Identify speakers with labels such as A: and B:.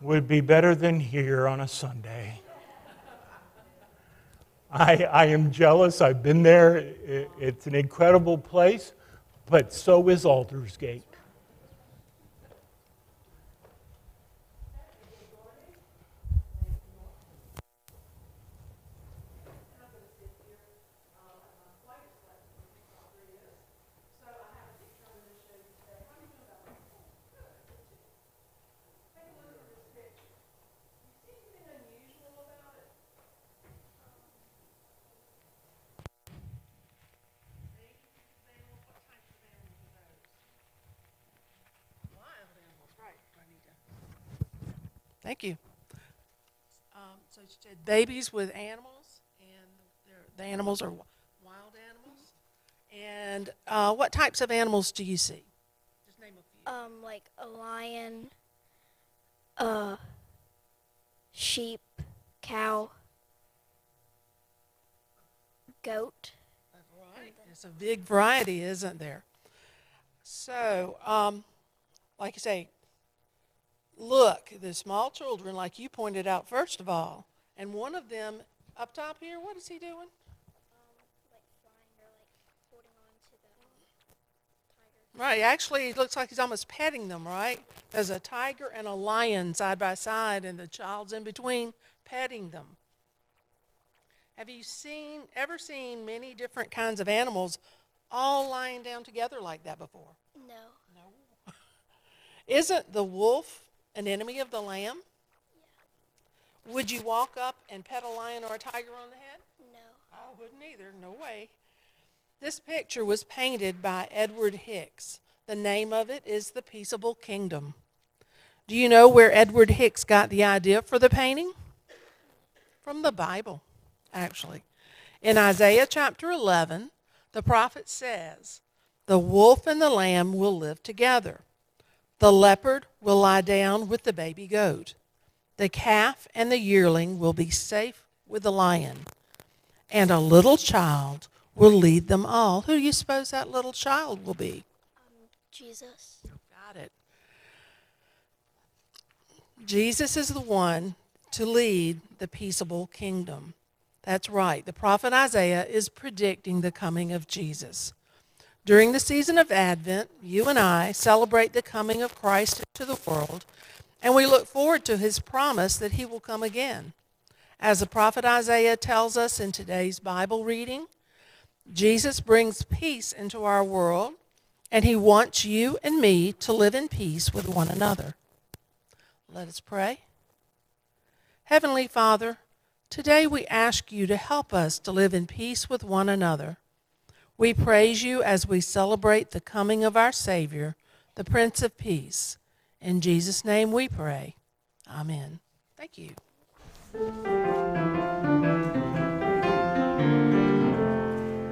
A: would be better than here on a Sunday. I, I am jealous. I've been there. It's an incredible place, but so is Aldersgate.
B: Thank you. Um, so you said babies with animals, and the animals are wild animals. And uh, what types of animals do you see? Just name a few.
C: Um, like a lion, a sheep, cow, goat.
B: Right. It's a big variety, isn't there? So, um, like you say, look, the small children, like you pointed out first of all, and one of them up top here, what is he doing?
C: Um, like flying like holding on to the tiger.
B: Right, actually, it looks like he's almost petting them, right? There's a tiger and a lion side by side, and the child's in between petting them. Have you seen, ever seen many different kinds of animals all lying down together like that before?
C: No.
B: No. Isn't the wolf an enemy of the lamb? Would you walk up and pet a lion or a tiger on the head?
C: No.
B: I wouldn't either. No way. This picture was painted by Edward Hicks. The name of it is The Peaceable Kingdom. Do you know where Edward Hicks got the idea for the painting? From the Bible, actually. In Isaiah chapter 11, the prophet says, The wolf and the lamb will live together. The leopard will lie down with the baby goat. The calf and the yearling will be safe with the lion. And a little child will lead them all. Who do you suppose that little child will be?
C: Um, Jesus.
B: Got it. Jesus is the one to lead the peaceable kingdom. That's right. The prophet Isaiah is predicting the coming of Jesus. During the season of Advent, you and I celebrate the coming of Christ into the world, and we look forward to his promise that he will come again. As the prophet Isaiah tells us in today's Bible reading, Jesus brings peace into our world, and he wants you and me to live in peace with one another. Let us pray. Heavenly Father, today we ask you to help us to live in peace with one another. We praise you as we celebrate the coming of our Savior, the Prince of Peace. In Jesus' name we pray. Amen. Thank you.